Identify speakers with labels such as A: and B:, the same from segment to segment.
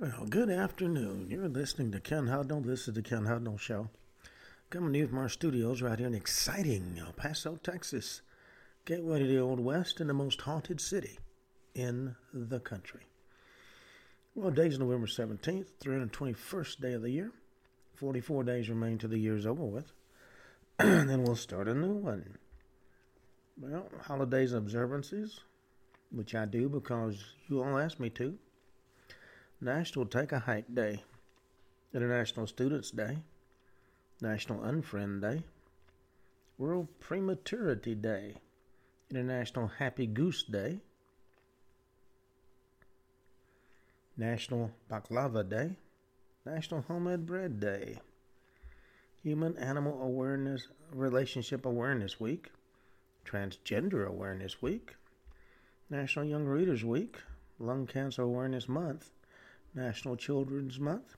A: Well, good afternoon. You're listening to Ken Hudnall. This is the Ken Hudnall Show. Coming to you from our studios right here in exciting El Paso, Texas. Gateway to the Old West and the most haunted city in the country. Well, today's November 17th, 321st day of the year. 44 days remain till the year's over with. and then we'll start a new one. Well, holidays and observances, which I do because you all asked me to. National Take a Hike Day, International Students Day, National Unfriend Day, World Prematurity Day, International Happy Goose Day, National Baklava Day, National Homemade Bread Day, Human Animal Awareness Relationship Awareness Week, Transgender Awareness Week, National Young Readers Week, Lung Cancer Awareness Month, National Children's Month,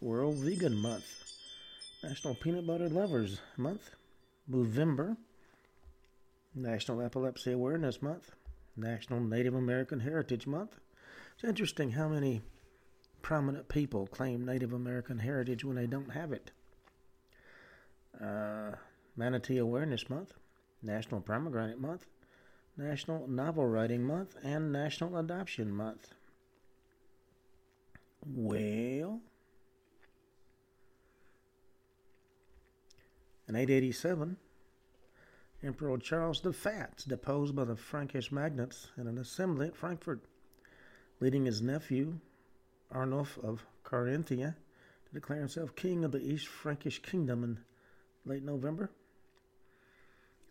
A: World Vegan Month, National Peanut Butter Lovers Month, Movember, National Epilepsy Awareness Month, National Native American Heritage Month. It's interesting how many prominent people claim Native American heritage when they don't have it. Uh, Manatee Awareness Month, National Pomegranate Month, National Novel Writing Month, and National Adoption Month. Well, in 887, Emperor Charles the Fat deposed by the Frankish magnates in an assembly at Frankfurt, leading his nephew, Arnulf of Carinthia, to declare himself king of the East Frankish kingdom in late November.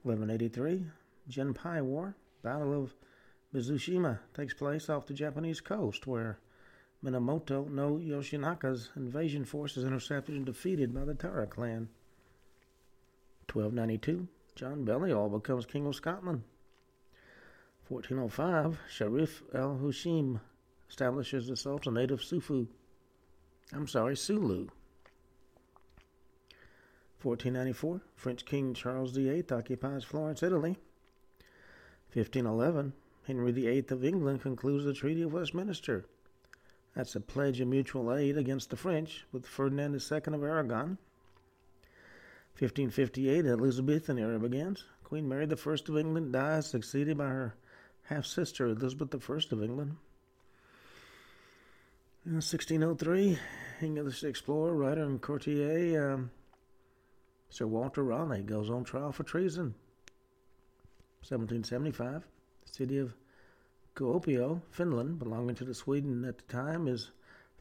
A: 1183, Genpei War, Battle of Mizushima, takes place off the Japanese coast, where Minamoto no Yoshinaka's invasion forces intercepted and defeated by the Taira clan. 1292, John Balliol becomes King of Scotland. 1405, Sharif al Hushim establishes the Sultanate of Sufu. I'm sorry, Sulu. 1494, French King Charles VIII occupies Florence, Italy. 1511, Henry VIII of England concludes the Treaty of Westminster. That's a pledge of mutual aid against the French with Ferdinand II of Aragon. 1558, Elizabethan era begins. Queen Mary I of England dies, succeeded by her half sister Elizabeth I of England. In 1603, English explorer, writer, and courtier um, Sir Walter Raleigh goes on trial for treason. 1775, city of Kuopio, Finland, belonging to the Sweden at the time, is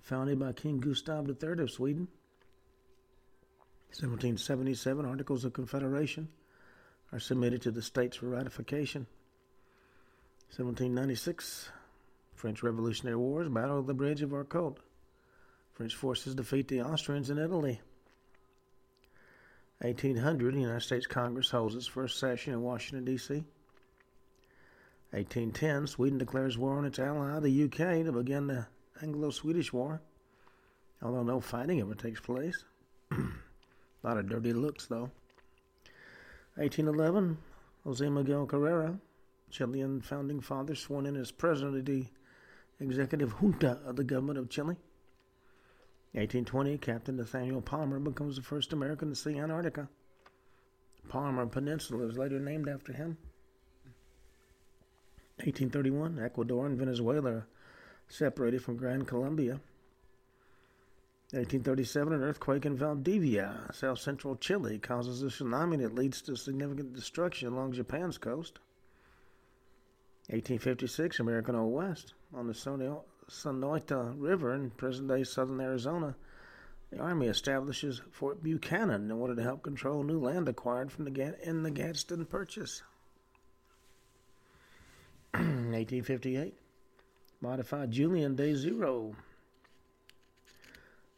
A: founded by King Gustav III of Sweden. 1777 Articles of Confederation are submitted to the states for ratification. 1796 French Revolutionary Wars, Battle of the Bridge of Arcot. French forces defeat the Austrians in Italy. 1800 the United States Congress holds its first session in Washington, D.C. 1810, Sweden declares war on its ally, the UK, to begin the Anglo Swedish War, although no fighting ever takes place. A lot of dirty looks, though. 1811, Jose Miguel Carrera, Chilean founding father, sworn in as president of the executive junta of the government of Chile. 1820, Captain Nathaniel Palmer becomes the first American to see Antarctica. Palmer Peninsula is later named after him. 1831, Ecuador and Venezuela separated from Gran Colombia. 1837, an earthquake in Valdivia, south central Chile, causes a tsunami that leads to significant destruction along Japan's coast. 1856, American Old West, on the Sonoita River in present day southern Arizona, the Army establishes Fort Buchanan in order to help control new land acquired from the in the Gadsden Purchase. 1858. Modified Julian Day Zero.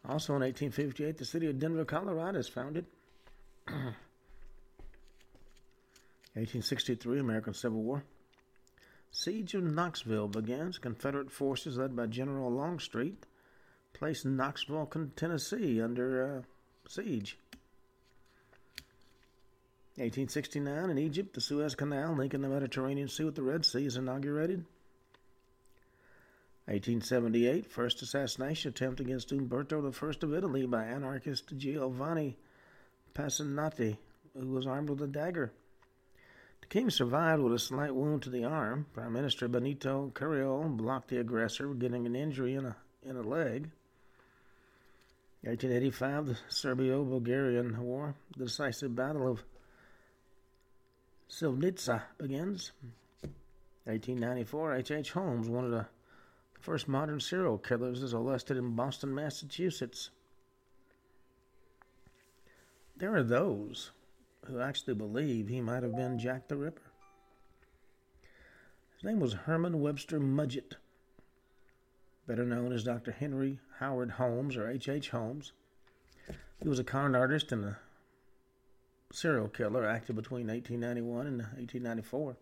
A: Also in 1858, the city of Denver, Colorado is founded. 1863, American Civil War. Siege of Knoxville begins. Confederate forces led by General Longstreet place Knoxville, Tennessee under uh, siege. 1869, in Egypt, the Suez Canal linking the Mediterranean Sea with the Red Sea is inaugurated. 1878, first assassination attempt against Umberto I of Italy by anarchist Giovanni Passanati, who was armed with a dagger. The king survived with a slight wound to the arm. Prime Minister Benito Carriol blocked the aggressor, getting an injury in a, in a leg. 1885, the Serbio-Bulgarian War, the decisive battle of Slivnica begins. 1894, H. H. Holmes, one of the first modern serial killers, is arrested in Boston, Massachusetts. There are those who actually believe he might have been Jack the Ripper. His name was Herman Webster Mudgett, better known as Dr. Henry Howard Holmes or H. H. Holmes. He was a con artist and a serial killer active between 1891 and 1894.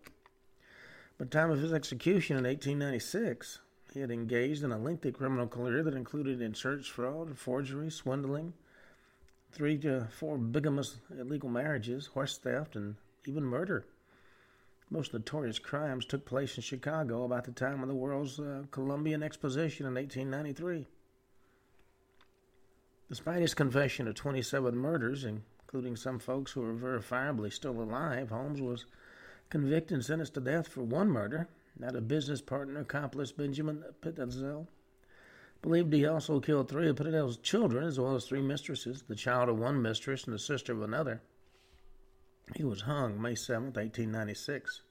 A: By the time of his execution in 1896, he had engaged in a lengthy criminal career that included insurance fraud, forgery, swindling, three to four bigamous illegal marriages, horse theft, and even murder. Most notorious crimes took place in Chicago about the time of the World's uh, Columbian Exposition in 1893. Despite his confession of 27 murders, including some folks who were verifiably still alive, Holmes was convicted and sentenced to death for one murder, that of business partner accomplice Benjamin Pitezel. Believed he also killed three of Pitezel's children, as well as three mistresses, the child of one mistress and the sister of another. He was hung May 7, 1896.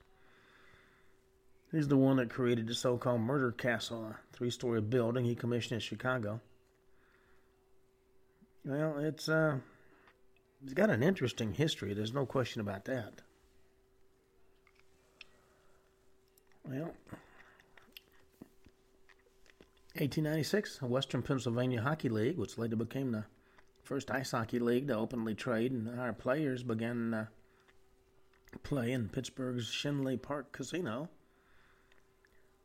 A: He's the one that created the so called Murder Castle, a three story building he commissioned in Chicago. Well, it's uh, it's got an interesting history. There's no question about that. Well, 1896, the Western Pennsylvania Hockey League, which later became the first ice hockey league to openly trade and hire players, began uh, play in Pittsburgh's Schenley Park Casino.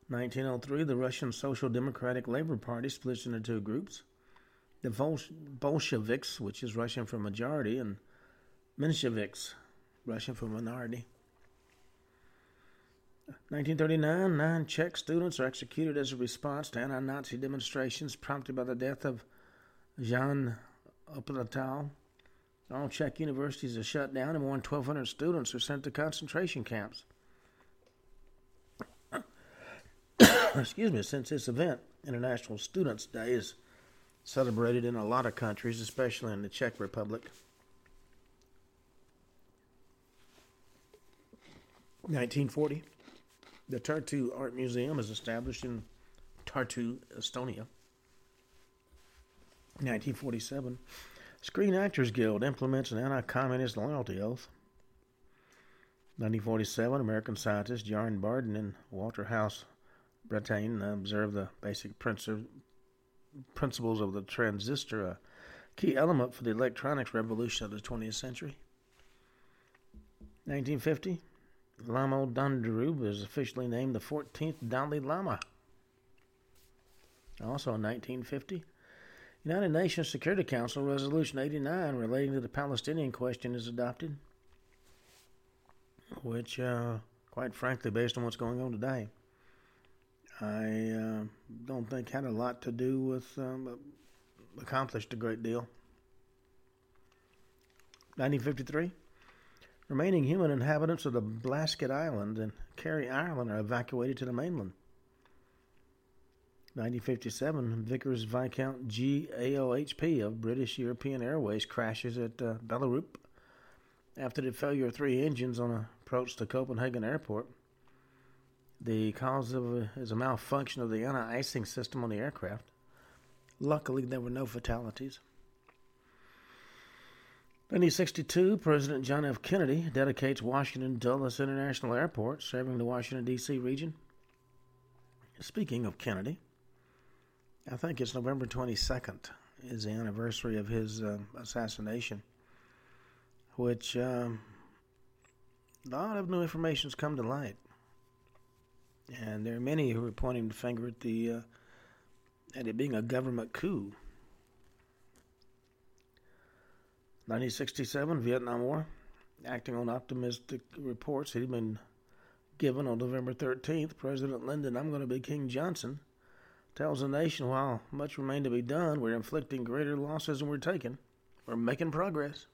A: 1903, the Russian Social Democratic Labor Party splits into two groups the Bolsheviks, which is Russian for majority, and Mensheviks, Russian for minority. 1939, nine Czech students are executed as a response to anti Nazi demonstrations prompted by the death of Jan Opelatow. All Czech universities are shut down, and more than 1,200 students are sent to concentration camps. Excuse me, since this event, International Students' Day is celebrated in a lot of countries, especially in the Czech Republic. 1940, the Tartu Art Museum is established in Tartu, Estonia. 1947, Screen Actors Guild implements an anti-communist loyalty oath. 1947, American scientists John Bardeen and Walter House Brattain observed the basic principles of the transistor, a key element for the electronics revolution of the 20th century. 1950, Lama Dandurub is officially named the 14th Dalai Lama. Also in 1950, United Nations Security Council Resolution 89 relating to the Palestinian question is adopted, which, uh, quite frankly, based on what's going on today, I uh, don't think had a lot to do with um, accomplished a great deal. 1953, remaining human inhabitants of the Blasket Island and Kerry Island are evacuated to the mainland. 1957, Vickers Viscount GAOHP of British European Airways crashes at uh, after the failure of three engines on approach to Copenhagen Airport. The cause of a, is a malfunction of the anti-icing system on the aircraft. Luckily, there were no fatalities. 1962, President John F. Kennedy dedicates Washington Dulles International Airport, serving the Washington, D.C. region. Speaking of Kennedy, I think it's November 22nd is the anniversary of his uh, assassination, which um, a lot of new information has come to light. And there are many who are pointing the finger at the uh, at it being a government coup. 1967 Vietnam War, acting on optimistic reports had been given on November 13th, President Lyndon I'm going to be King Johnson tells the nation while much remained to be done, we're inflicting greater losses than we're taking. We're making progress.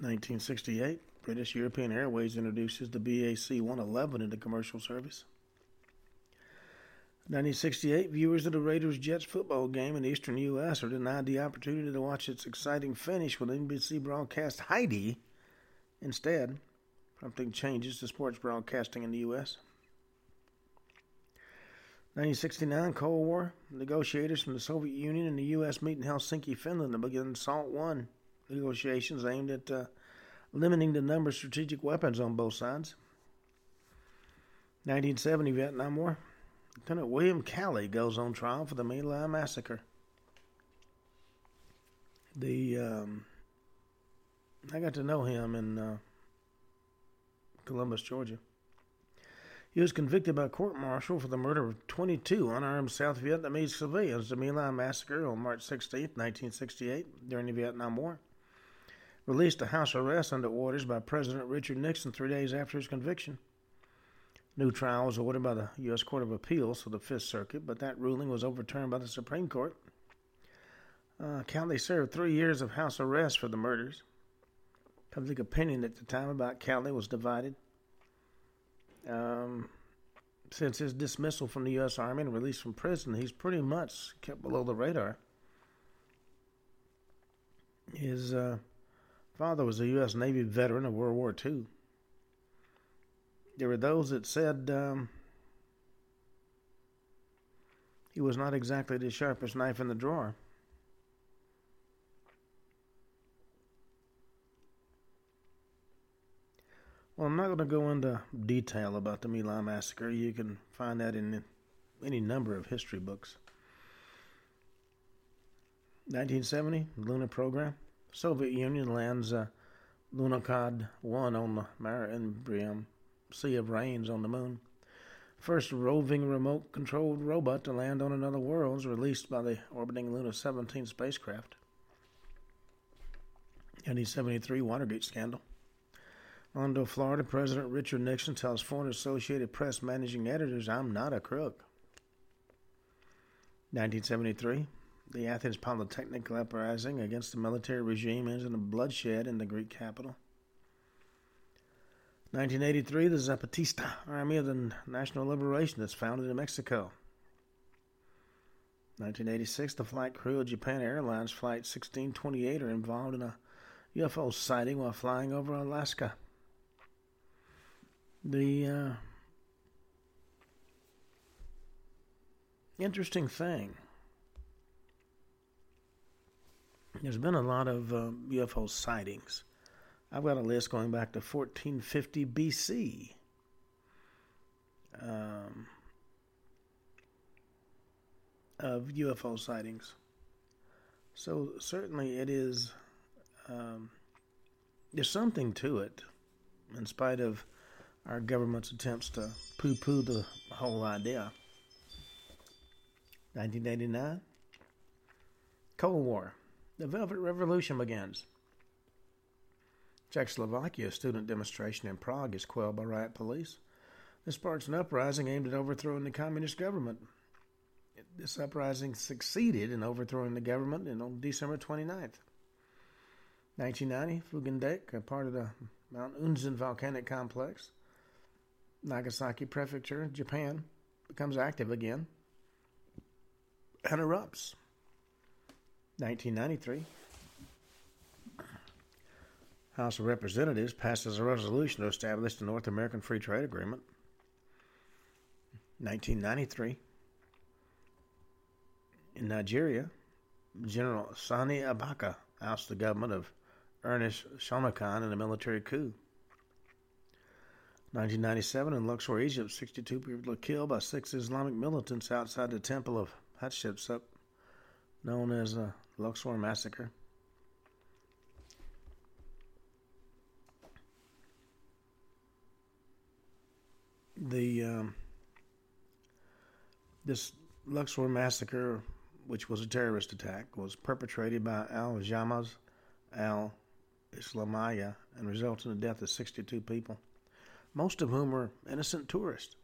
A: 1968, British European Airways introduces the BAC 111 into commercial service. 1968, viewers of the Raiders Jets football game in the eastern U.S. are denied the opportunity to watch its exciting finish when NBC broadcast Heidi instead, prompting changes to sports broadcasting in the U.S. 1969 Cold War. Negotiators from the Soviet Union and the U.S. meet in Helsinki, Finland to begin SALT I negotiations aimed at uh, limiting the number of strategic weapons on both sides. 1970 Vietnam War. Lieutenant William Calley goes on trial for the My Lai massacre. The um, I got to know him in uh, Columbus, Georgia. He was convicted by court martial for the murder of 22 unarmed South Vietnamese civilians, the My Lai massacre on March 16, 1968, during the Vietnam War. Released to house arrest under orders by President Richard Nixon three days after his conviction. New trial was ordered by the U.S. Court of Appeals for the Fifth Circuit, but that ruling was overturned by the Supreme Court. Uh, Calley served three years of house arrest for the murders. Public opinion at the time about Calley was divided. Um, since his dismissal from the U.S. Army and release from prison, he's pretty much kept below the radar. His uh, father was a U.S. Navy veteran of World War II. There were those that said um, he was not exactly the sharpest knife in the drawer. Well, I'm not going to go into detail about the My Lai massacre. You can find that in any number of history books. 1970, lunar program. Soviet Union lands uh, Lunokhod 1 on the Mare Imbrium Sea of Rains on the moon. First roving remote controlled robot to land on another world is released by the orbiting Luna 17 spacecraft. 1973 Watergate scandal. On Florida, President Richard Nixon tells foreign Associated Press managing editors, I'm not a crook. 1973, the Athens Polytechnic uprising against the military regime ends in a bloodshed in the Greek capital. 1983, the Zapatista Army of the National Liberation is founded in Mexico. 1986, the flight crew of Japan Airlines Flight 1628 are involved in a UFO sighting while flying over Alaska the uh, interesting thing there's been a lot of uh, UFO sightings. I've got a list going back to 1450 BC. Um, of UFO sightings. So certainly it is. Um, there's something to it, in spite of our government's attempts to poo poo the whole idea. 1989, Cold War. The Velvet Revolution begins. Czechoslovakia student demonstration in Prague is quelled by riot police. This sparks an uprising aimed at overthrowing the communist government. This uprising succeeded in overthrowing the government and on December 29th. 1990, Fugendake, a part of the Mount Unzen volcanic complex, Nagasaki Prefecture, Japan, becomes active again and erupts. 1993. House of Representatives passes a resolution to establish the North American Free Trade Agreement. 1993. In Nigeria, General Sani Abacha ousts the government of Ernest Shonekan in a military coup. 1997 in Luxor, Egypt, 62 people were killed by six Islamic militants outside the temple of Hatshepsut, known as the Luxor Massacre. The um, this Luxor massacre, which was a terrorist attack, was perpetrated by Al Jamaz al Islamiyah and resulted in the death of 62 people most of whom were innocent tourists.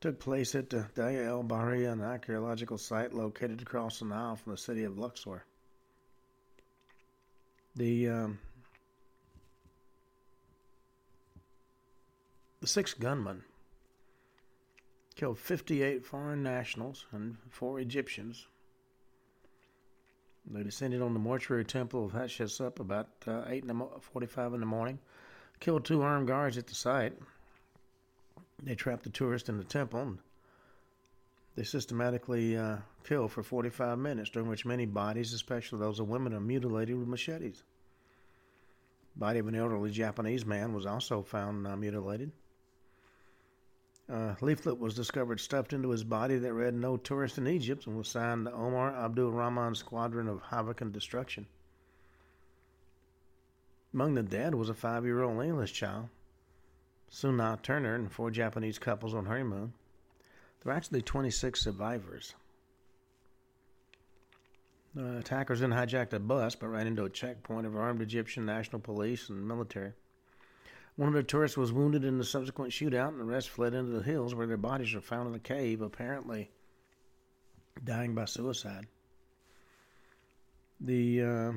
A: Took place at the Daya el Bahria, an archaeological site located across the Nile from the city of Luxor. The um, the six gunmen killed 58 foreign nationals and four Egyptians. They descended on the mortuary temple of Hatshepsut about uh, 8 in the mo- 45 in the morning, killed two armed guards at the site. They trapped the tourist in the temple. And they systematically uh, killed for 45 minutes, during which many bodies, especially those of women, are mutilated with machetes. Body of an elderly Japanese man was also found uh, mutilated. A leaflet was discovered stuffed into his body that read "No tourist in Egypt" and was signed Omar Abdul Rahman's Squadron of Havoc and Destruction. Among the dead was a five-year-old English child, Suna Turner, and four Japanese couples on honeymoon. There were actually 26 survivors. The attackers then hijacked a bus but ran into a checkpoint of armed Egyptian national police and military. One of the tourists was wounded in the subsequent shootout, and the rest fled into the hills where their bodies were found in a cave, apparently dying by suicide. The uh,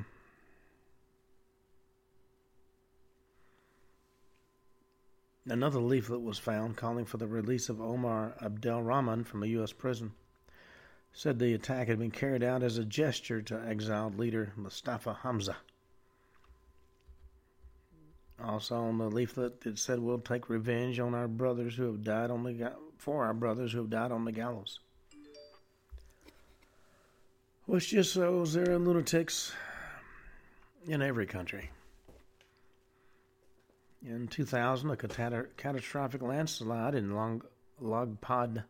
A: another leaflet was found calling for the release of Omar Abdel Rahman from a U.S. prison. Said the attack had been carried out as a gesture to exiled leader Mustafa Hamza. Also on the leaflet, it said, "We'll take revenge on our brothers who have died on the ga- for our brothers who have died on the gallows." Which just shows there are lunatics in every country. In 2000, a cata- catastrophic landslide in Long- Logpad,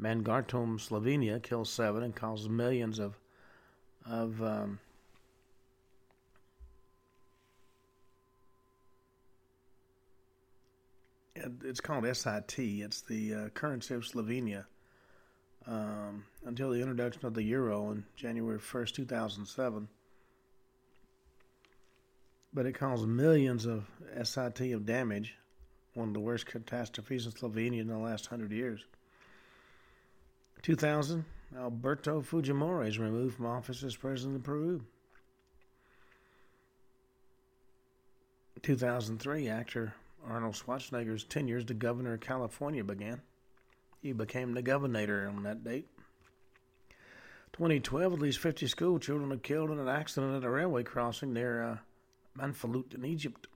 A: Mangartum, Slovenia, killed seven and caused millions of of um, it's called SIT. It's the uh, currency of Slovenia. Um, until the introduction of the euro on January 1st, 2007. But it caused millions of SIT of damage, one of the worst catastrophes in Slovenia in the last hundred years. 2000, Alberto Fujimori is removed from office as president of Peru. 2003, actor Arnold Schwarzenegger's tenure as the governor of California began. He became the governor on that date. 2012, at least 50 school children were killed in an accident at a railway crossing near uh, Manfalut in Egypt.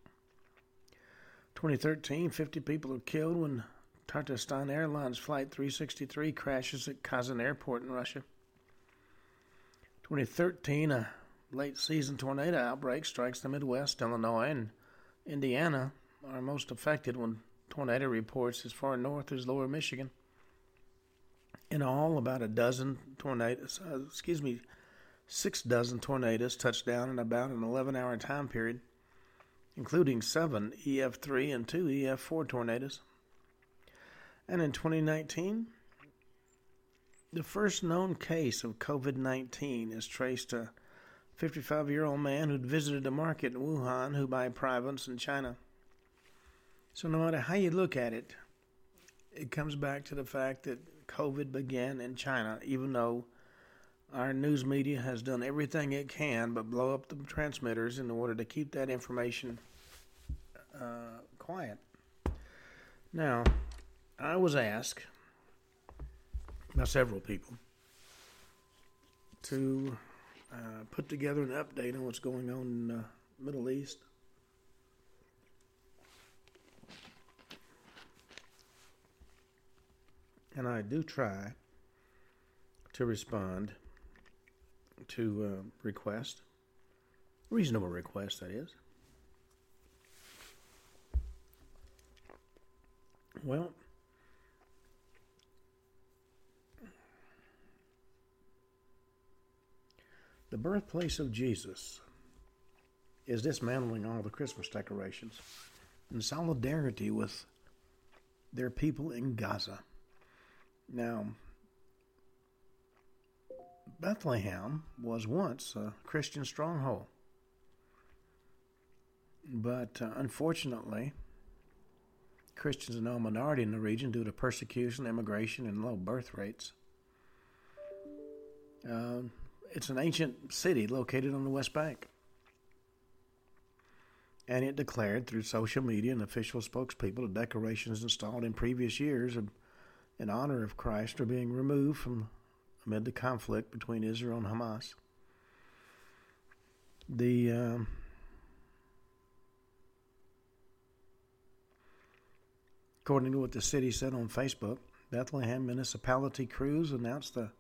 A: 2013, 50 people are killed when Tatarstan Airlines Flight 363 crashes at Kazan Airport in Russia. 2013, a late season tornado outbreak strikes the Midwest, Illinois, and Indiana are most affected when tornado reports as far north as lower Michigan. In all, about a dozen tornadoes, uh, excuse me, six dozen tornadoes touched down in about an 11 hour time period, including seven EF3 and two EF4 tornadoes. And in 2019, the first known case of COVID 19 is traced to a 55 year old man who'd visited a market in Wuhan Hubei Province in China. So, no matter how you look at it, it comes back to the fact that COVID began in China, even though our news media has done everything it can but blow up the transmitters in order to keep that information uh, quiet. Now, I was asked by several people to uh, put together an update on what's going on in the Middle East and I do try to respond to uh, request, reasonable request, that is. Well, the birthplace of Jesus is dismantling all the Christmas decorations in solidarity with their people in Gaza. Now, Bethlehem was once a Christian stronghold. But uh, unfortunately, Christians are now a minority in the region due to persecution, immigration, and low birth rates. Uh, it's an ancient city located on the West Bank. And it declared through social media and official spokespeople that decorations installed in previous years in honor of Christ are being removed from amid the conflict between Israel and Hamas. The um, according to what the city said on Facebook, Bethlehem municipality crews announced the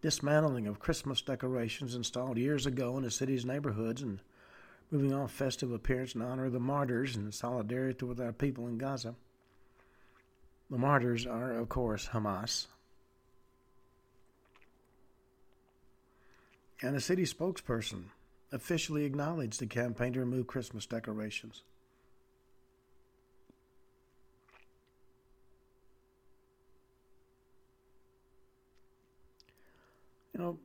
A: dismantling of Christmas decorations installed years ago in the city's neighborhoods and moving off festive appearance in honor of the martyrs and solidarity with our people in Gaza. The martyrs are, of course, Hamas. And a city spokesperson officially acknowledged the campaign to remove Christmas decorations. You know,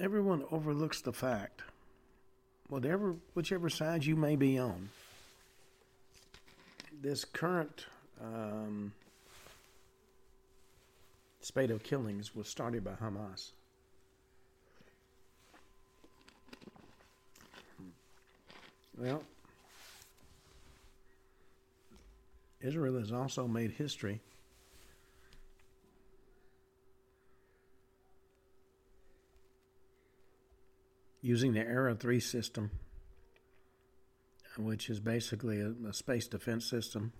A: everyone overlooks the fact, whatever, whichever side you may be on, this current um, spate of killings was started by Hamas. Well, Israel has also made history using the Arrow 3 system, which is basically a, a space defense system.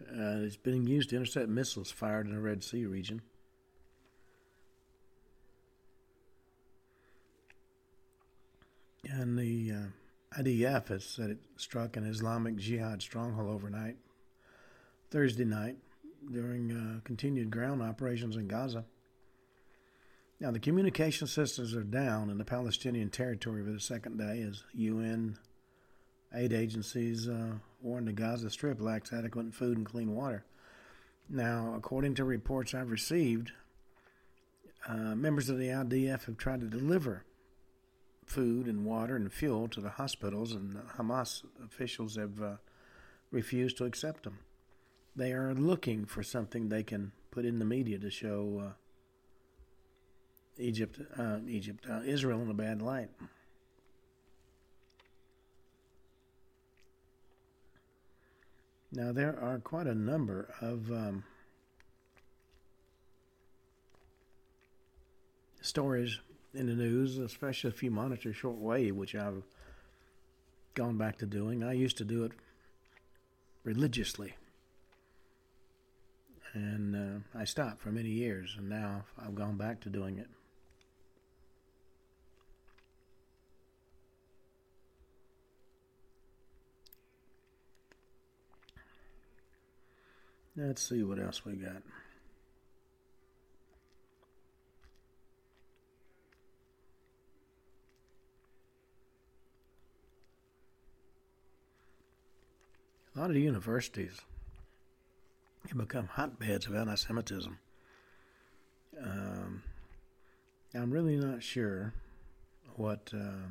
A: Uh, it's being used to intercept missiles fired in the Red Sea region. And the uh, IDF has said it struck an Islamic Jihad stronghold overnight, Thursday night, during uh, continued ground operations in Gaza. Now, the communication systems are down in the Palestinian territory for the second day as UN aid agencies uh, the Gaza Strip lacks adequate food and clean water. Now, according to reports I've received, uh, members of the IDF have tried to deliver food and water and fuel to the hospitals, and Hamas officials have uh, refused to accept them. They are looking for something they can put in the media to show uh, Egypt, uh, Egypt, uh, Israel in a bad light. Now there are quite a number of um, stories in the news, especially if you monitor shortwave, which I've gone back to doing. I used to do it religiously and uh, I stopped for many years, and now I've gone back to doing it. Let's see what else we got. A lot of universities have become hotbeds of anti Semitism. Um, I'm really not sure what uh,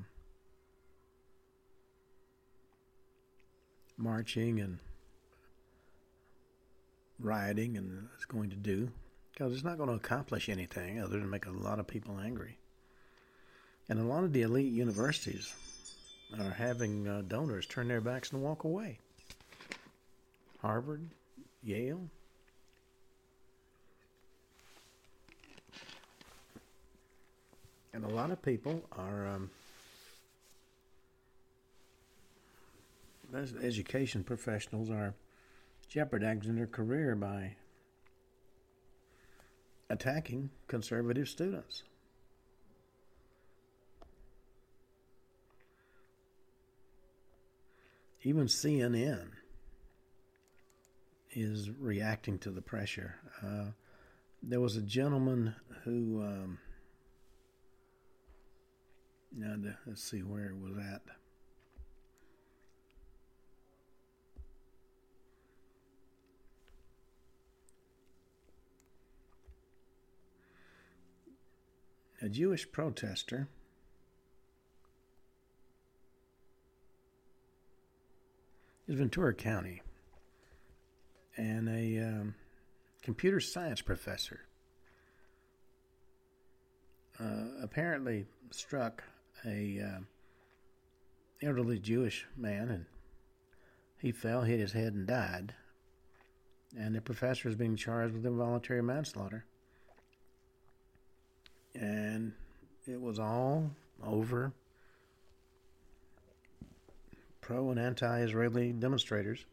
A: marching and rioting and is going to do because it's not going to accomplish anything other than make a lot of people angry. And a lot of the elite universities are having uh, donors turn their backs and walk away. Harvard, Yale. And a lot of people are, um, education professionals are jeopardizing their career by attacking conservative students. Even CNN is reacting to the pressure. Uh, there was a gentleman who, um, now let's see where it was at. a Jewish protester is Ventura County. And a um, computer science professor uh, apparently struck a uh, elderly Jewish man, and he fell, hit his head, and died. And the professor is being charged with involuntary manslaughter. And it was all over pro and anti Israeli demonstrators.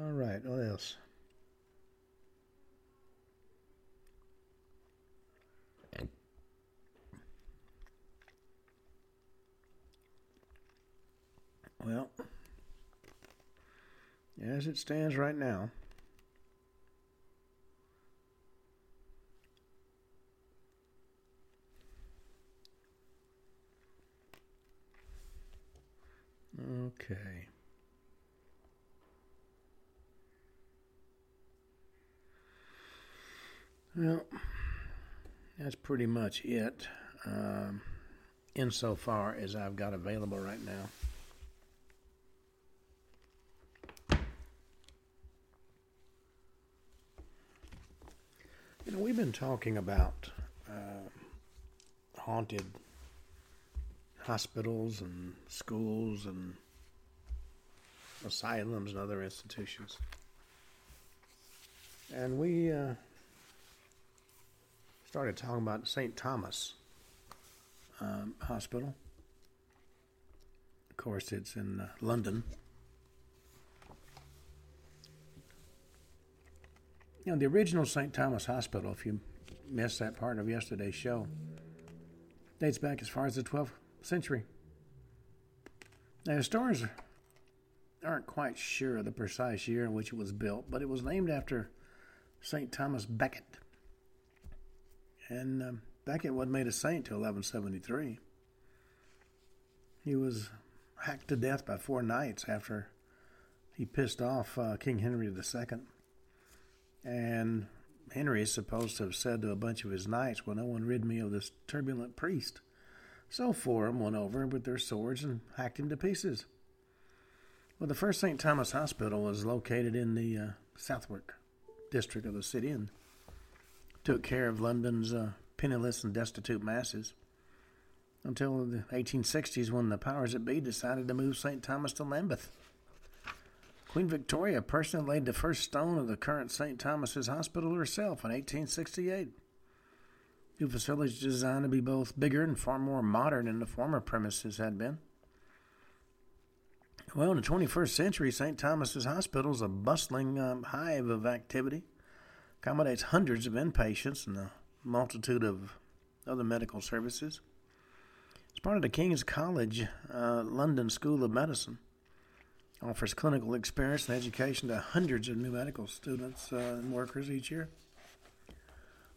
A: All right, what else? Well, as it stands right now, Well, that's pretty much it, um, insofar as I've got available right now. You know, we've been talking about uh, haunted hospitals and schools and asylums and other institutions. And we uh, started talking about St. Thomas um, Hospital. Of course, it's in uh, London. You know, the original St. Thomas Hospital, if you missed that part of yesterday's show, dates back as far as the 12th century. Now, historians aren't quite sure of the precise year in which it was built, but it was named after St. Thomas Becket. And um, Becket wasn't made a saint till 1173. He was hacked to death by four knights after he pissed off uh, King Henry II. And Henry is supposed to have said to a bunch of his knights, Well, no one rid me of this turbulent priest. So four of them went over with their swords and hacked him to pieces. Well, the first St. Thomas Hospital was located in the uh, Southwark district of the city and took care of London's uh, penniless and destitute masses until the 1860s when the powers that be decided to move St. Thomas to Lambeth. Queen Victoria personally laid the first stone of the current St. Thomas's Hospital herself in 1868. New facilities designed to be both bigger and far more modern than the former premises had been. Well, in the 21st century, St. Thomas's Hospital is a bustling um, hive of activity, accommodates hundreds of inpatients and a multitude of other medical services. It's part of the King's College uh, London School of Medicine. Offers clinical experience and education to hundreds of new medical students uh, and workers each year.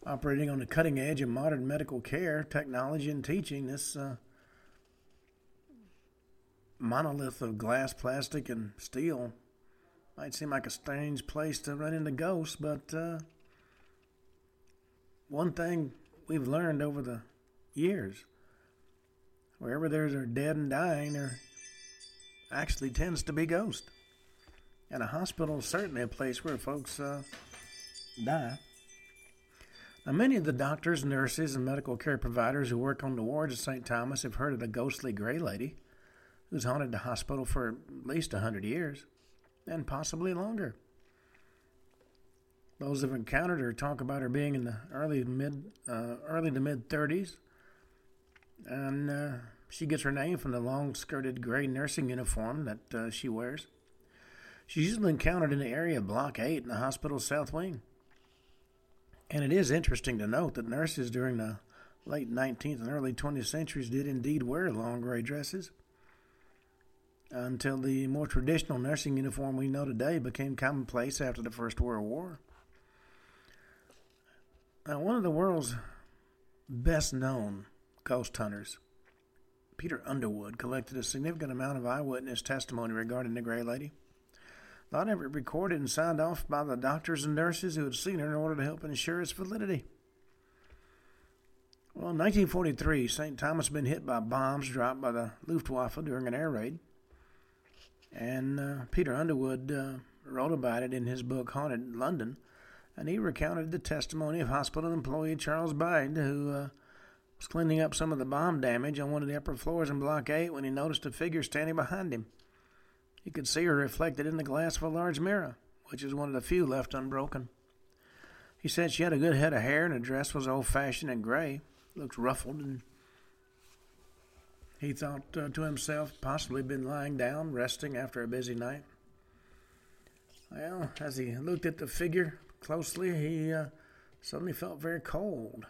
A: Operating on the cutting edge of modern medical care, technology, and teaching, this uh, monolith of glass, plastic, and steel might seem like a strange place to run into ghosts, but uh, one thing we've learned over the years wherever there's a dead and dying, there actually tends to be ghosts. And a hospital is certainly a place where folks uh, die. Now, many of the doctors, nurses, and medical care providers who work on the wards of St. Thomas have heard of the ghostly gray lady who's haunted the hospital for at least a hundred years, and possibly longer. Those who've encountered her talk about her being in the early mid, uh, early to mid thirties, and uh, she gets her name from the long-skirted gray nursing uniform that uh, she wears. She's usually encountered in the area of Block Eight in the hospital's south wing. And it is interesting to note that nurses during the late 19th and early 20th centuries did indeed wear long gray dresses until the more traditional nursing uniform we know today became commonplace after the First World War. Now, one of the world's best known ghost hunters, Peter Underwood, collected a significant amount of eyewitness testimony regarding the Gray Lady. Of it recorded and signed off by the doctors and nurses who had seen her in order to help ensure its validity. Well, in 1943, St. Thomas had been hit by bombs dropped by the Luftwaffe during an air raid. And uh, Peter Underwood uh, wrote about it in his book Haunted London, and he recounted the testimony of hospital employee Charles Bide, who uh, was cleaning up some of the bomb damage on one of the upper floors in Block 8 when he noticed a figure standing behind him. He could see her reflected in the glass of a large mirror, which is one of the few left unbroken. He said she had a good head of hair and her dress was old fashioned and gray, looked ruffled, and he thought uh, to himself, possibly been lying down, resting after a busy night. Well, as he looked at the figure closely, he uh, suddenly felt very cold.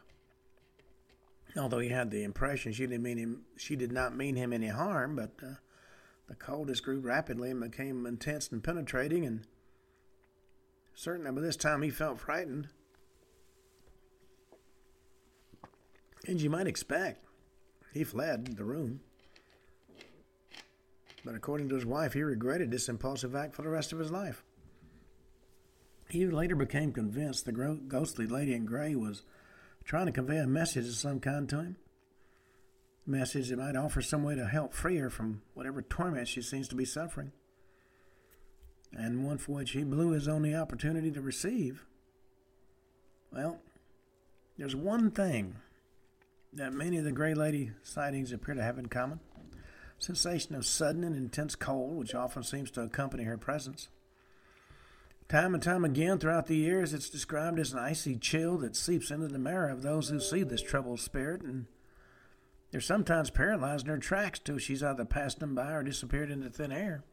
A: Although he had the impression she didn't mean him, she did not mean him any harm, but uh, the coldness grew rapidly and became intense and penetrating, and certainly by this time he felt frightened. As you might expect, he fled the room. But according to his wife, he regretted this impulsive act for the rest of his life. He later became convinced the ghostly lady in gray was trying to convey a message of some kind to him. A message that might offer some way to help free her from whatever torment she seems to be suffering. And one for which he blew his only opportunity to receive. Well, there's one thing that many of the Gray Lady sightings appear to have in common sensation of sudden and intense cold, which often seems to accompany her presence. Time and time again throughout the years, it's described as an icy chill that seeps into the marrow of those who see this troubled spirit, and they're sometimes paralyzed in their tracks till she's either passed them by or disappeared into thin air.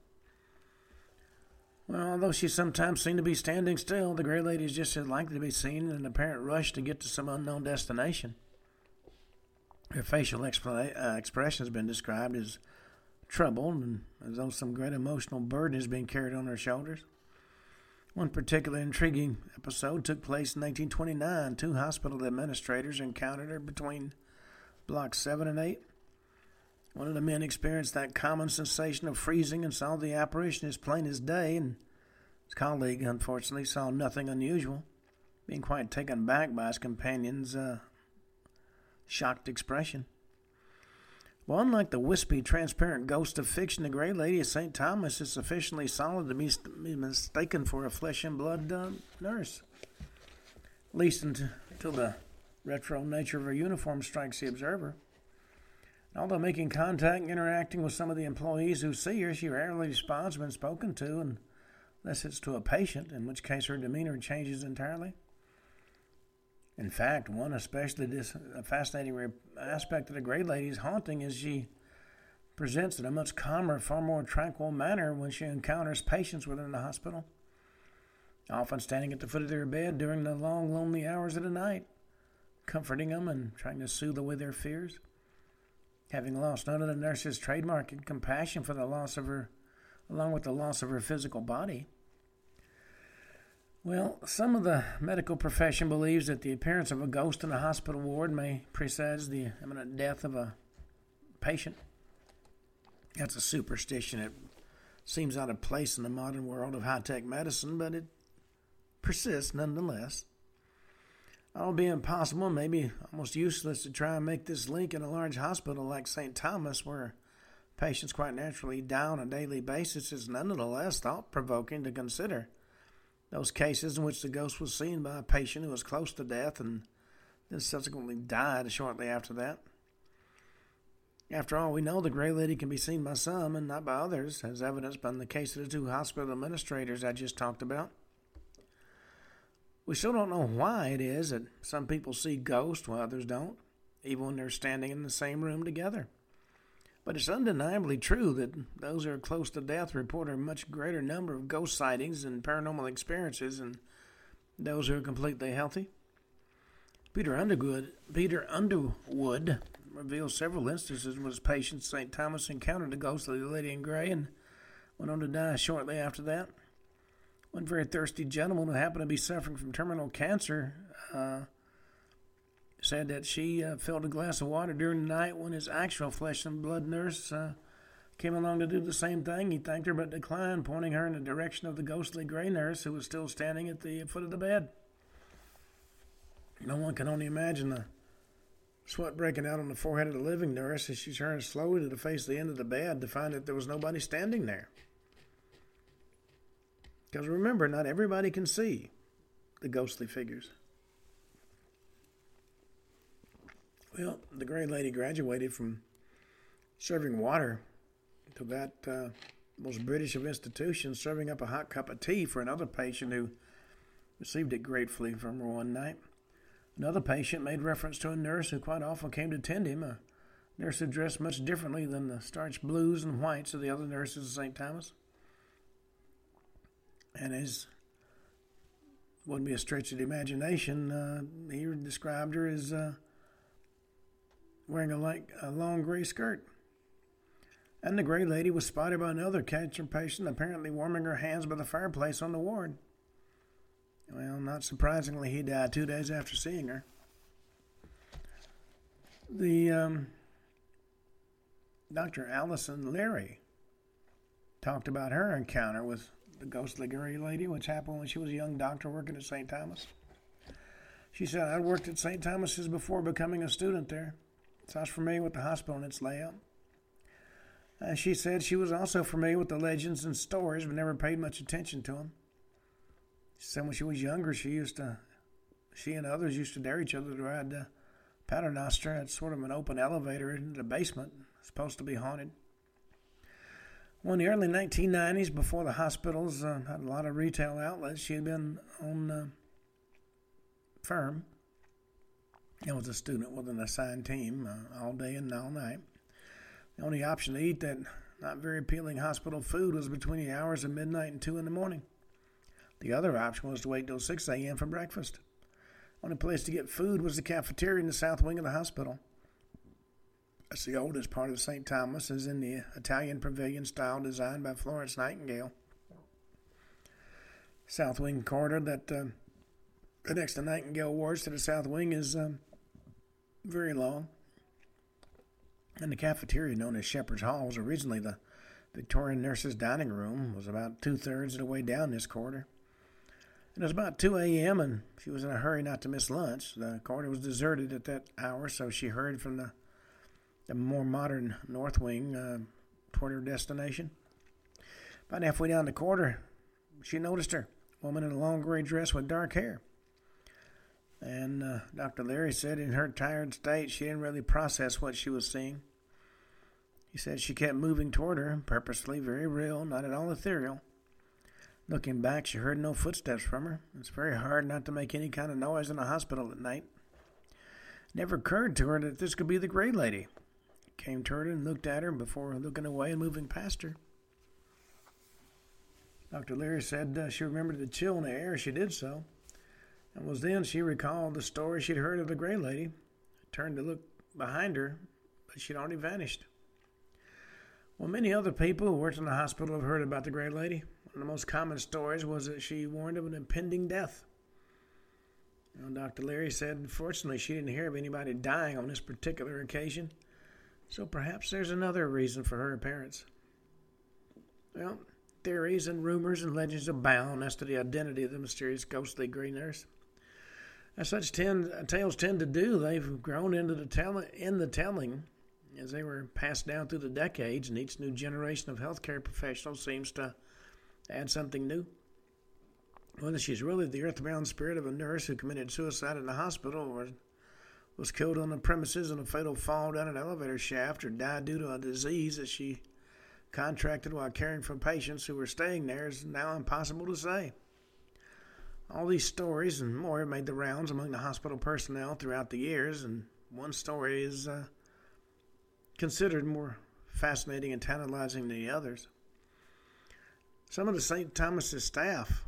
A: Well, although she's sometimes seen to be standing still, the Gray Lady is just as likely to be seen in an apparent rush to get to some unknown destination. Her facial expla- uh, expression has been described as troubled and as though some great emotional burden is being carried on her shoulders. One particularly intriguing episode took place in 1929. Two hospital administrators encountered her between blocks 7 and 8. One of the men experienced that common sensation of freezing and saw the apparition as plain as day, and his colleague, unfortunately, saw nothing unusual, being quite taken back by his companion's uh, shocked expression. Well, unlike the wispy, transparent ghost of fiction, the Gray Lady of St. Thomas is sufficiently solid to be, mistaken for a flesh and blood uh, nurse. At least until the retro nature of her uniform strikes the observer. Although making contact and interacting with some of the employees who see her, she rarely responds when spoken to, unless it's to a patient, in which case her demeanor changes entirely. In fact, one especially this fascinating aspect of the Gray Lady's haunting is she presents in a much calmer, far more tranquil manner when she encounters patients within the hospital, often standing at the foot of their bed during the long, lonely hours of the night, comforting them and trying to soothe away their fears. Having lost none of the nurse's trademark compassion for the loss of her, along with the loss of her physical body, well, some of the medical profession believes that the appearance of a ghost in a hospital ward may presage the imminent death of a patient. That's a superstition. It seems out of place in the modern world of high tech medicine, but it persists nonetheless. All being possible, maybe almost useless to try and make this link in a large hospital like St. Thomas, where patients quite naturally die on a daily basis, is nonetheless thought provoking to consider those cases in which the ghost was seen by a patient who was close to death and then subsequently died shortly after that. After all, we know the Gray Lady can be seen by some and not by others, as evidenced by the case of the two hospital administrators I just talked about. We still don't know why it is that some people see ghosts while others don't, even when they're standing in the same room together. But it's undeniably true that those who are close to death report a much greater number of ghost sightings and paranormal experiences than those who are completely healthy. Peter Underwood, Peter Underwood reveals several instances when his patient St. Thomas encountered the ghostly lady in gray and went on to die shortly after that. One very thirsty gentleman who happened to be suffering from terminal cancer uh, said that she uh, filled a glass of water during the night when his actual flesh and blood nurse uh, came along to do the same thing. He thanked her but declined, pointing her in the direction of the ghostly gray nurse who was still standing at the foot of the bed. No one can only imagine the sweat breaking out on the forehead of the living nurse as she turned slowly to face the end of the bed to find that there was nobody standing there. Because remember, not everybody can see the ghostly figures. Well, the Gray Lady graduated from serving water to that uh, most British of institutions, serving up a hot cup of tea for another patient who received it gratefully from her one night. Another patient made reference to a nurse who quite often came to tend him, a nurse who dressed much differently than the starched blues and whites of the other nurses of St. Thomas. And as wouldn't be a stretch of the imagination, uh, he described her as uh, wearing a, like, a long gray skirt. And the gray lady was spotted by another cancer patient, apparently warming her hands by the fireplace on the ward. Well, not surprisingly, he died two days after seeing her. The um, Dr. Allison Leary talked about her encounter with the ghostly gray lady, which happened when she was a young doctor working at St. Thomas. She said, I'd worked at St. Thomas's before becoming a student there, so I was familiar with the hospital and its layout. Uh, she said she was also familiar with the legends and stories, but never paid much attention to them. She said when she was younger, she used to, she and others used to dare each other to ride the Paternoster. It's sort of an open elevator in the basement, supposed to be haunted. Well, in the early 1990s, before the hospitals uh, had a lot of retail outlets, she had been on the firm. I was a student with an assigned team uh, all day and all night. The only option to eat that not very appealing hospital food was between the hours of midnight and 2 in the morning. The other option was to wait till 6 a.m. for breakfast. Only place to get food was the cafeteria in the south wing of the hospital. That's the oldest part of St. Thomas, is in the Italian pavilion style designed by Florence Nightingale. South wing corridor that uh, connects to Nightingale wards to the south wing is um, very long. And the cafeteria, known as Shepherd's Hall, was originally the Victorian nurses' dining room, was about two thirds of the way down this corridor. It was about 2 a.m., and she was in a hurry not to miss lunch. The corridor was deserted at that hour, so she hurried from the, the more modern north wing uh, toward her destination. About halfway down the corridor, she noticed her, woman in a long gray dress with dark hair. And uh, Dr. Leary said in her tired state, she didn't really process what she was seeing. He said she kept moving toward her, purposely, very real, not at all ethereal. Looking back, she heard no footsteps from her. It's very hard not to make any kind of noise in a hospital at night. It never occurred to her that this could be the Gray Lady. Came toward her and looked at her before looking away and moving past her. Dr. Leary said uh, she remembered the chill in the air she did so. It was then she recalled the story she'd heard of the Gray Lady. Turned to look behind her, but she'd already vanished. Well, many other people who worked in the hospital have heard about the Gray Lady. One of the most common stories was that she warned of an impending death. You Dr. Leary said, fortunately, she didn't hear of anybody dying on this particular occasion, so perhaps there's another reason for her appearance. Well, theories and rumors and legends abound as to the identity of the mysterious ghostly gray nurse. As such tend, tales tend to do, they've grown into the tell, in the telling as they were passed down through the decades, and each new generation of healthcare professionals seems to add something new. Whether she's really the earthbound spirit of a nurse who committed suicide in the hospital or was killed on the premises in a fatal fall down an elevator shaft or died due to a disease that she contracted while caring for patients who were staying there is now impossible to say. All these stories and more have made the rounds among the hospital personnel throughout the years, and one story is uh, considered more fascinating and tantalizing than the others. Some of the St. Thomas's staff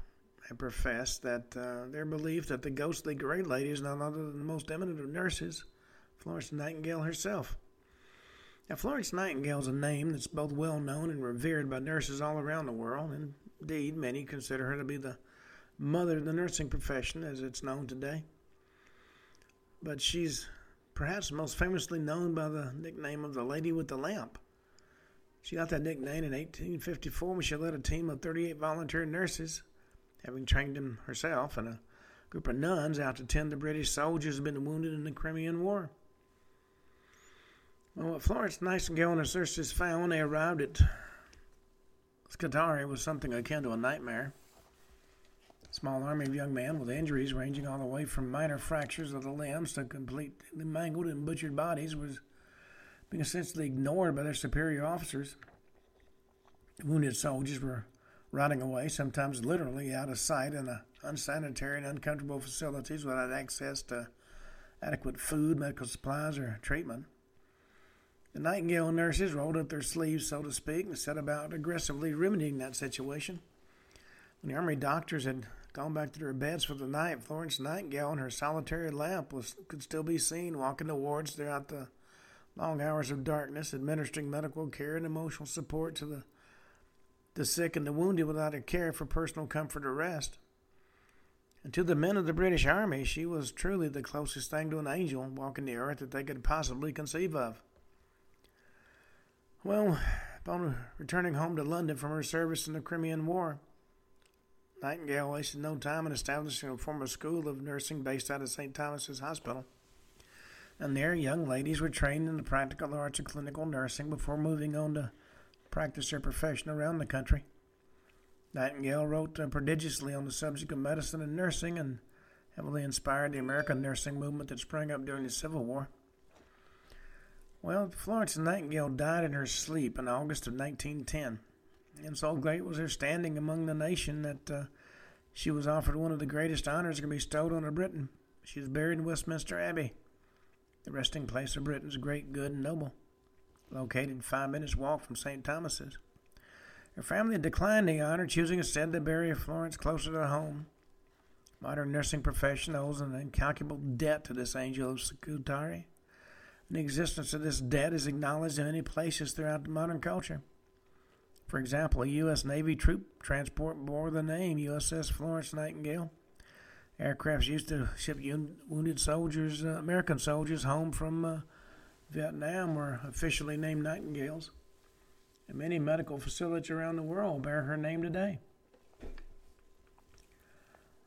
A: have professed that uh, their belief that the ghostly Gray Lady is none other than the most eminent of nurses, Florence Nightingale herself. Now, Florence Nightingale is a name that's both well known and revered by nurses all around the world. Indeed, many consider her to be the mother of the nursing profession as it's known today. But she's perhaps most famously known by the nickname of the Lady with the Lamp. She got that nickname in 1854 when she led a team of 38 volunteer nurses, having trained them herself, and a group of nuns out to tend the British soldiers who had been wounded in the Crimean War. Well, what Florence Nightingale and her nurses found when they arrived at Scutari was something akin to a nightmare. Small army of young men with injuries ranging all the way from minor fractures of the limbs to completely mangled and butchered bodies was being essentially ignored by their superior officers. Wounded soldiers were rotting away, sometimes literally out of sight in the unsanitary and uncomfortable facilities without access to adequate food, medical supplies, or treatment. The Nightingale nurses rolled up their sleeves, so to speak, and set about aggressively remedying that situation. When the army doctors had gone back to their beds for the night, Florence Nightingale and her solitary lamp was, could still be seen walking the wards throughout the long hours of darkness, administering medical care and emotional support to the, the sick and the wounded without a care for personal comfort or rest. And to the men of the British Army, she was truly the closest thing to an angel walking the earth that they could possibly conceive of. Well, upon returning home to London from her service in the Crimean War, Nightingale wasted no time in establishing a formal school of nursing based out of St. Thomas's Hospital and there young ladies were trained in the practical arts of clinical nursing before moving on to practice their profession around the country. Nightingale wrote uh, prodigiously on the subject of medicine and nursing and heavily inspired the American nursing movement that sprang up during the Civil War. Well, Florence Nightingale died in her sleep in August of 1910, and so great was her standing among the nation that uh, she was offered one of the greatest honors can be bestowed on a Briton. She is buried in Westminster Abbey the resting place of Britain's great, good, and noble, located five minutes' walk from St. Thomas's. Her family declined the honor, choosing instead to bury Florence closer to home. Modern nursing profession owes an incalculable debt to this angel of Scutari. The existence of this debt is acknowledged in many places throughout modern culture. For example, a U.S. Navy troop transport bore the name USS Florence Nightingale aircrafts used to ship wounded soldiers, uh, American soldiers, home from uh, Vietnam were officially named Nightingales. And many medical facilities around the world bear her name today.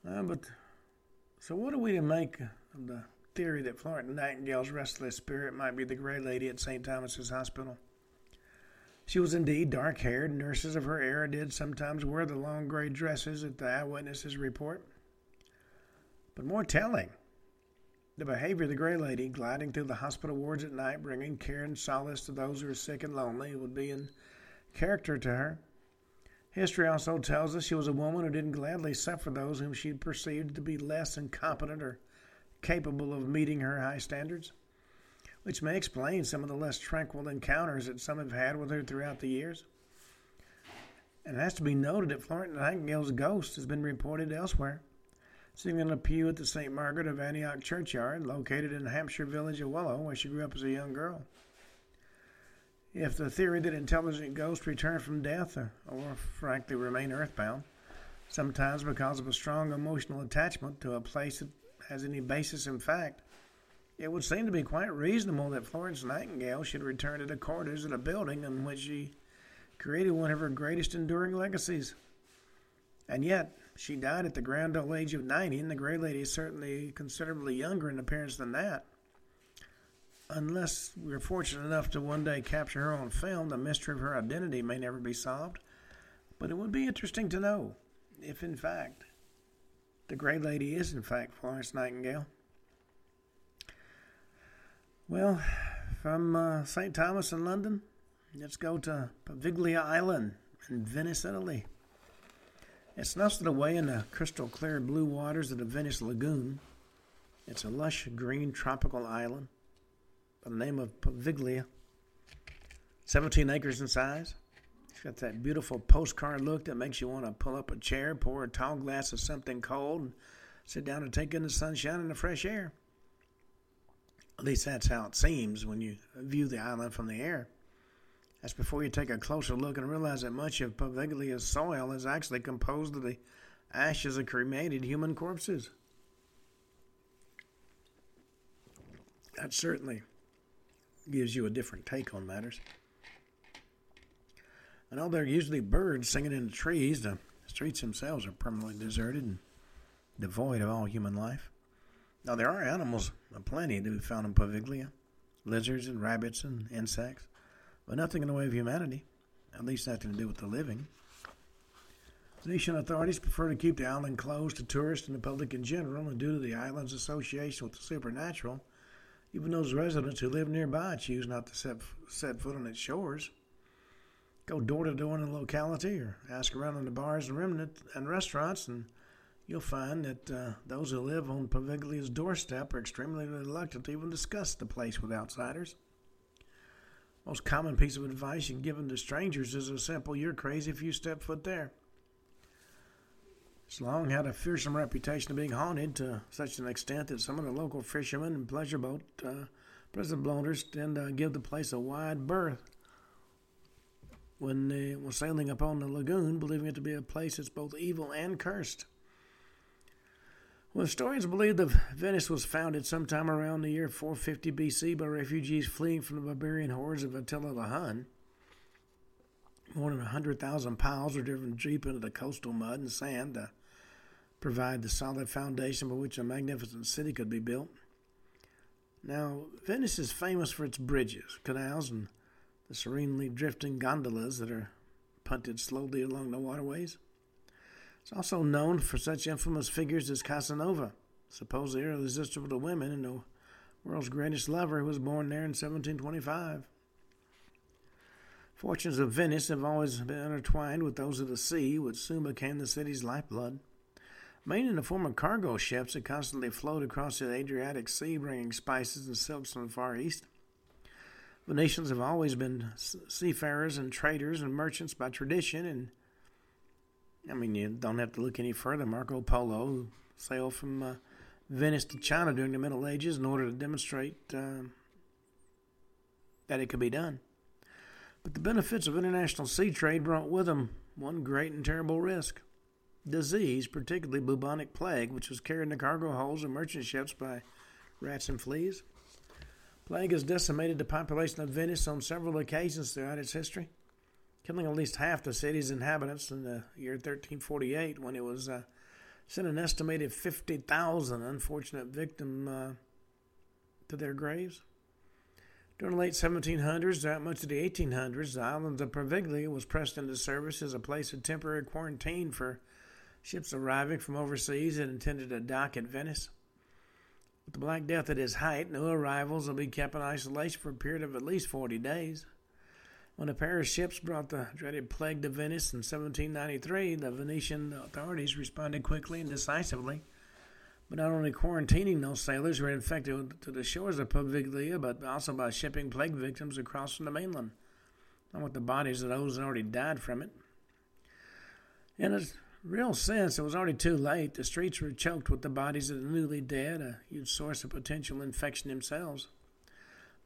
A: Uh, but so, what are we to make of the theory that Florence Nightingale's restless spirit might be the Gray Lady at St. Thomas's Hospital? She was indeed dark haired. Nurses of her era did sometimes wear the long gray dresses that the eyewitnesses report. But more telling, the behavior of the Gray Lady gliding through the hospital wards at night, bringing care and solace to those who are sick and lonely, would be in character to her. History also tells us she was a woman who didn't gladly suffer those whom she perceived to be less incompetent or capable of meeting her high standards, which may explain some of the less tranquil encounters that some have had with her throughout the years. And it has to be noted that Florence Nightingale's ghost has been reported elsewhere sitting in a pew at the St. Margaret of Antioch churchyard, located in the Hampshire village of Wellow, where she grew up as a young girl. If the theory that intelligent ghosts return from death, or, or frankly remain earthbound, sometimes because of a strong emotional attachment to a place that has any basis in fact, it would seem to be quite reasonable that Florence Nightingale should return to the corridors of the building in which she created one of her greatest enduring legacies. And yet, she died at the grand old age of 90, and the Gray Lady is certainly considerably younger in appearance than that. Unless we're fortunate enough to one day capture her on film, the mystery of her identity may never be solved. But it would be interesting to know if, in fact, the Gray Lady is, in fact, Florence Nightingale. Well, from uh, St. Thomas in London, let's go to Poveglia Island in Venice, Italy. It's nestled away in the crystal clear blue waters of the Venice Lagoon. It's a lush green tropical island by the name of Poveglia, 17 acres in size. It's got that beautiful postcard look that makes you want to pull up a chair, pour a tall glass of something cold, and sit down and take in the sunshine and the fresh air. At least that's how it seems when you view the island from the air. That's before you take a closer look and realize that much of Poveglia's soil is actually composed of the ashes of cremated human corpses. That certainly gives you a different take on matters. And although there are usually birds singing in the trees, the streets themselves are permanently deserted and devoid of all human life. Now, there are animals uh, aplenty to be found in Poveglia lizards and rabbits and insects but nothing in the way of humanity, at least nothing to do with the living. Venetian authorities prefer to keep the island closed to tourists and the public in general, and due to the island's association with the supernatural, even those residents who live nearby choose not to set, set foot on its shores. Go door to door in the locality or ask around in the bars and, remnant, and restaurants, and you'll find that uh, those who live on Poveglia's doorstep are extremely reluctant to even discuss the place with outsiders. Most common piece of advice you can give to strangers is a simple you're crazy if you step foot there. It's long had a fearsome reputation of being haunted to such an extent that some of the local fishermen and pleasure boat uh, boaters tend to give the place a wide berth when they were sailing upon the lagoon, believing it to be a place that's both evil and cursed. Well, historians believe that Venice was founded sometime around the year 450 BC by refugees fleeing from the barbarian hordes of Attila the Hun. More than 100,000 piles were driven deep into the coastal mud and sand to provide the solid foundation by which a magnificent city could be built. Now, Venice is famous for its bridges, canals, and the serenely drifting gondolas that are punted slowly along the waterways. It's also known for such infamous figures as Casanova, supposedly irresistible to women and the world's greatest lover who was born there in 1725. Fortunes of Venice have always been intertwined with those of the sea, which soon became the city's lifeblood mainly in the form of cargo ships that constantly flowed across the Adriatic Sea, bringing spices and silks from the Far East. Venetians have always been seafarers and traders and merchants by tradition, and I mean, you don't have to look any further. Marco Polo, sailed from uh, Venice to China during the Middle Ages in order to demonstrate uh, that it could be done. But the benefits of international sea trade brought with them one great and terrible risk disease, particularly bubonic plague, which was carried in cargo holds of merchant ships by rats and fleas. Plague has decimated the population of Venice on several occasions throughout its history, killing at least half the city's inhabitants in the year 1348 when it was uh, sent an estimated 50,000 unfortunate victims uh, to their graves. During the late 1700s, throughout much of the 1800s, the island of Poveglia was pressed into service as a place of temporary quarantine for Ships arriving from overseas had intended to dock at Venice. With the Black Death at its height, new arrivals will be kept in isolation for a period of at least 40 days. When a pair of ships brought the dreaded plague to Venice in 1793, the Venetian authorities responded quickly and decisively, but not only quarantining those sailors who were infected to the shores of Poveglia, but also by shipping plague victims across from the mainland, along with the bodies of those that already died from it. In a real sense, it was already too late. The streets were choked with the bodies of the newly dead, a huge source of potential infection themselves.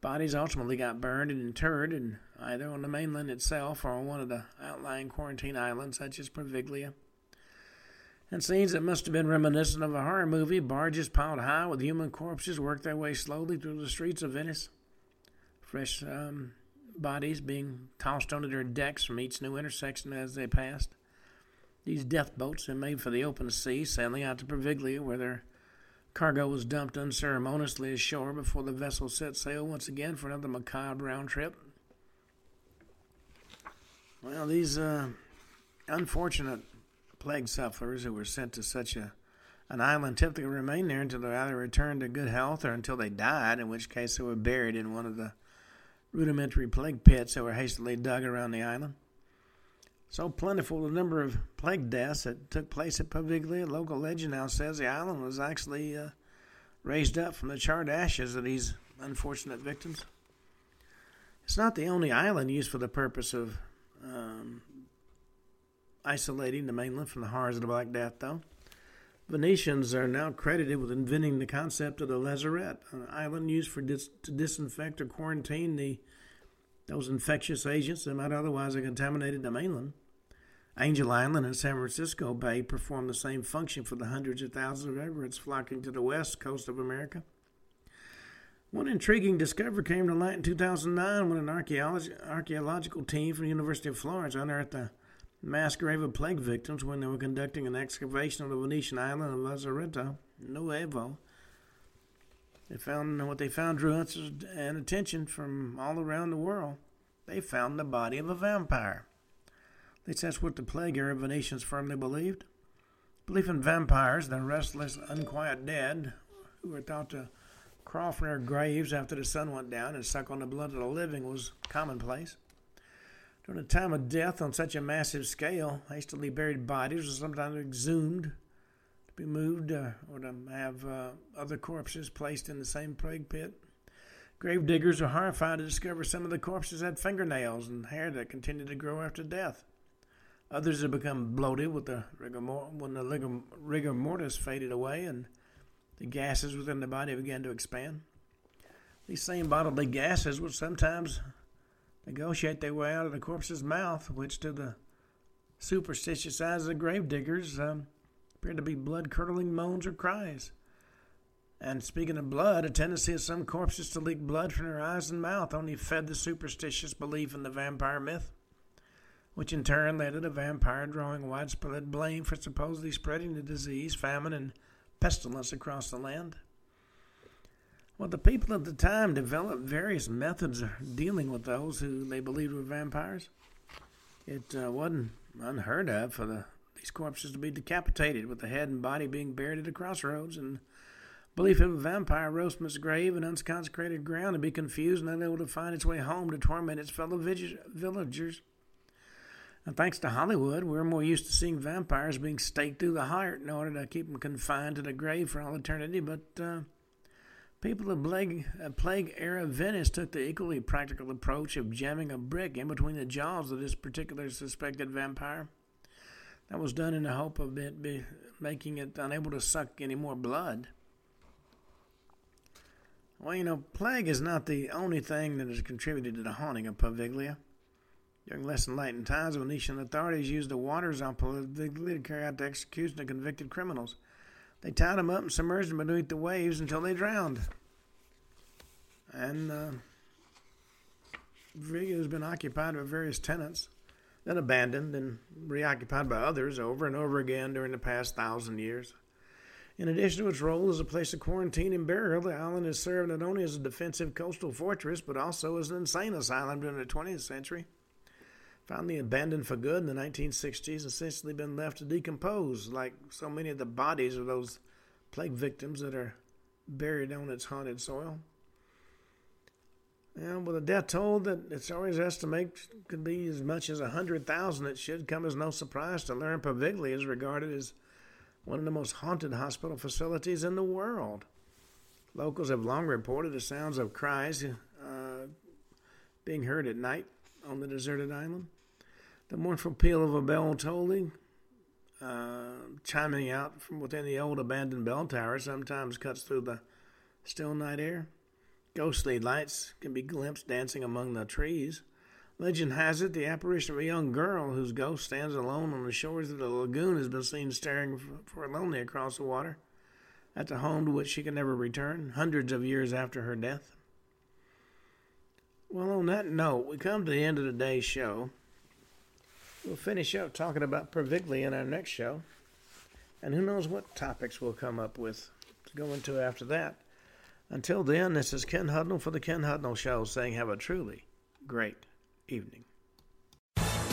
A: Bodies ultimately got burned and interred, in, either on the mainland itself or on one of the outlying quarantine islands, such as Poveglia. And scenes that must have been reminiscent of a horror movie, barges piled high with human corpses worked their way slowly through the streets of Venice. Fresh um, bodies being tossed onto their decks from each new intersection as they passed. These death boats are made for the open sea, sailing out to Poveglia, where their cargo was dumped unceremoniously ashore before the vessel set sail once again for another macabre round trip. Well, these uh, unfortunate plague sufferers who were sent to such a an island typically remained there until they either returned to good health or until they died, in which case they were buried in one of the rudimentary plague pits that were hastily dug around the island. So plentiful the number of plague deaths that took place at Poveglia, local legend now says the island was actually uh, raised up from the charred ashes of these unfortunate victims. It's not the only island used for the purpose of um, isolating the mainland from the horrors of the Black Death, though. Venetians are now credited with inventing the concept of the lazarette, an island used for dis- to disinfect or quarantine the those infectious agents that might otherwise have contaminated the mainland. Angel Island and San Francisco Bay perform the same function for the hundreds of thousands of immigrants flocking to the west coast of America. One intriguing discovery came to light in 2009 when an archaeological team from the University of Florence unearthed the mass grave of plague victims when they were conducting an excavation on the Venetian island of Lazaretto, Nuevo. They found what they found drew interest and attention from all around the world. They found the body of a vampire. Least that's what the plague era Venetians firmly believed. Belief in vampires, the restless, unquiet dead, who were thought to crawl from their graves after the sun went down and suck on the blood of the living, was commonplace. During the time of death on such a massive scale, hastily buried bodies were sometimes exhumed to be moved uh, or to have uh, other corpses placed in the same plague pit. Grave diggers were horrified to discover some of the corpses had fingernails and hair that continued to grow after death. Others had become bloated with the rigor when the rigor mortis faded away and the gases within the body began to expand. These same bodily gases would sometimes negotiate their way out of the corpse's mouth, which to the superstitious eyes of the grave diggers um, appeared to be blood curdling moans or cries. And speaking of blood, a tendency of some corpses to leak blood from their eyes and mouth only fed the superstitious belief in the vampire myth, which in turn led to the vampire drawing widespread blame for supposedly spreading the disease, famine, and pestilence across the land. Well, the people at the time developed various methods of dealing with those who they believed were vampires. It uh, wasn't unheard of for the, these corpses to be decapitated, with the head and body being buried at a crossroads, and belief of a vampire roast from its grave in unconsecrated ground to be confused and unable to find its way home to torment its fellow villagers. And thanks to Hollywood, we're more used to seeing vampires being staked through the heart in order to keep them confined to the grave for all eternity, but uh, People of Plague, uh, Plague era Venice took the equally practical approach of jamming a brick in between the jaws of this particular suspected vampire. That was done in the hope of it be, making it unable to suck any more blood. Well, you know, plague is not the only thing that has contributed to the haunting of Poveglia. During less enlightened times, Venetian authorities used the waters on Poveglia to carry out the execution of convicted criminals. They tied them up and submerged them beneath the waves until they drowned. And uh, has been occupied by various tenants, then abandoned and reoccupied by others over and over again during the past thousand years. In addition to its role as a place of quarantine and burial, the island has served not only as a defensive coastal fortress, but also as an insane asylum during the 20th century. Finally abandoned for good in the 1960s, essentially been left to decompose, like so many of the bodies of those plague victims that are buried on its haunted soil. And with a death toll that its always estimated could be as much as a 100,000, it should come as no surprise to learn Poveglia is regarded as one of the most haunted hospital facilities in the world. Locals have long reported the sounds of cries uh, being heard at night on the deserted island. The mournful peal of a bell tolling, uh, chiming out from within the old abandoned bell tower, sometimes cuts through the still night air. Ghostly lights can be glimpsed dancing among the trees. Legend has it the apparition of a young girl whose ghost stands alone on the shores of the lagoon has been seen staring forlornly across the water at the home to which she can never return, hundreds of years after her death. Well, on that note, we come to the end of today's show. We'll finish up talking about Poveglia in our next show. And who knows what topics we'll come up with to go into after that. Until then, this is Ken Hudnall for The Ken Hudnall Show saying have a truly great evening.